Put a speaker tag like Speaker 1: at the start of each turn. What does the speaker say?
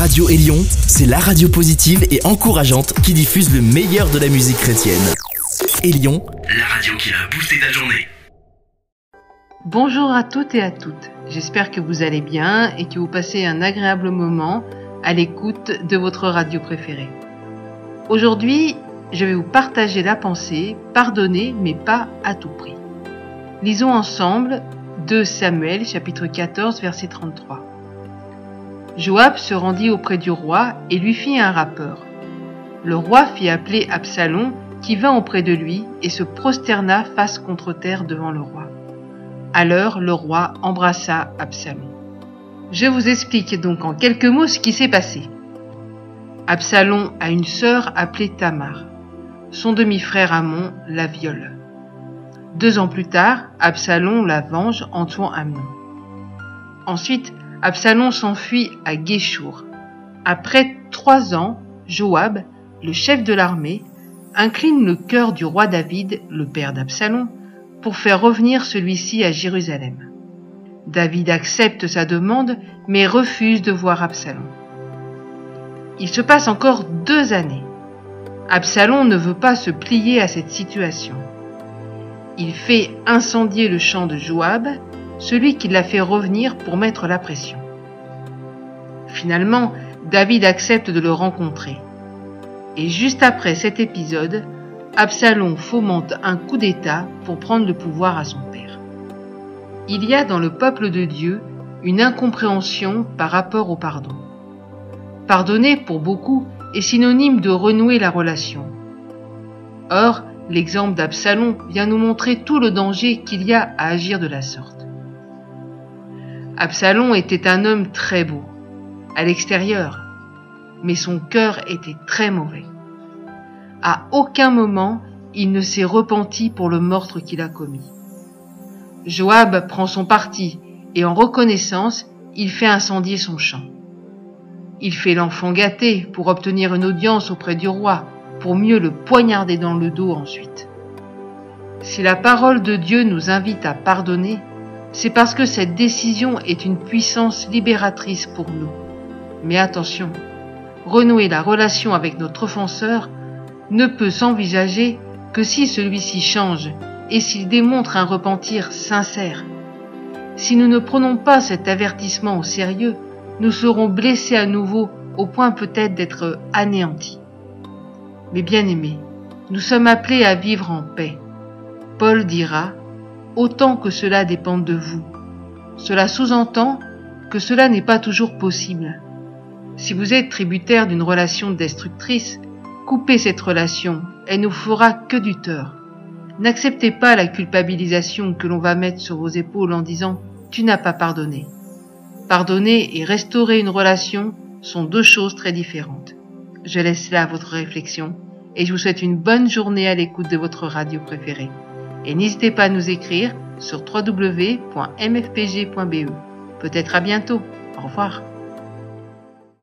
Speaker 1: Radio Élion, c'est la radio positive et encourageante qui diffuse le meilleur de la musique chrétienne. Élion, la radio qui a boosté ta journée.
Speaker 2: Bonjour à toutes et à toutes. J'espère que vous allez bien et que vous passez un agréable moment à l'écoute de votre radio préférée. Aujourd'hui, je vais vous partager la pensée pardonner mais pas à tout prix. Lisons ensemble 2 Samuel chapitre 14 verset 33. Joab se rendit auprès du roi et lui fit un rappeur. Le roi fit appeler Absalom qui vint auprès de lui et se prosterna face contre terre devant le roi. Alors le roi embrassa Absalom. Je vous explique donc en quelques mots ce qui s'est passé. Absalom a une sœur appelée Tamar. Son demi-frère Amon la viole. Deux ans plus tard, Absalom la venge en tuant Amnon. Ensuite, Absalom s'enfuit à Guéchour. Après trois ans, Joab, le chef de l'armée, incline le cœur du roi David, le père d'Absalom, pour faire revenir celui-ci à Jérusalem. David accepte sa demande, mais refuse de voir Absalom. Il se passe encore deux années. Absalom ne veut pas se plier à cette situation. Il fait incendier le champ de Joab celui qui l'a fait revenir pour mettre la pression. Finalement, David accepte de le rencontrer. Et juste après cet épisode, Absalom fomente un coup d'État pour prendre le pouvoir à son père. Il y a dans le peuple de Dieu une incompréhension par rapport au pardon. Pardonner pour beaucoup est synonyme de renouer la relation. Or, l'exemple d'Absalom vient nous montrer tout le danger qu'il y a à agir de la sorte. Absalom était un homme très beau, à l'extérieur, mais son cœur était très mauvais. À aucun moment il ne s'est repenti pour le meurtre qu'il a commis. Joab prend son parti et en reconnaissance, il fait incendier son champ. Il fait l'enfant gâté pour obtenir une audience auprès du roi, pour mieux le poignarder dans le dos ensuite. Si la parole de Dieu nous invite à pardonner, c'est parce que cette décision est une puissance libératrice pour nous. Mais attention, renouer la relation avec notre offenseur ne peut s'envisager que si celui-ci change et s'il démontre un repentir sincère. Si nous ne prenons pas cet avertissement au sérieux, nous serons blessés à nouveau au point peut-être d'être anéantis. Mais bien aimés, nous sommes appelés à vivre en paix. Paul dira, autant que cela dépende de vous. Cela sous-entend que cela n'est pas toujours possible. Si vous êtes tributaire d'une relation destructrice, coupez cette relation, elle ne fera que du tort. N'acceptez pas la culpabilisation que l'on va mettre sur vos épaules en disant tu n'as pas pardonné. Pardonner et restaurer une relation sont deux choses très différentes. Je laisse là votre réflexion et je vous souhaite une bonne journée à l'écoute de votre radio préférée et n'hésitez pas à nous écrire sur www.mfpg.be. Peut-être à bientôt. Au revoir.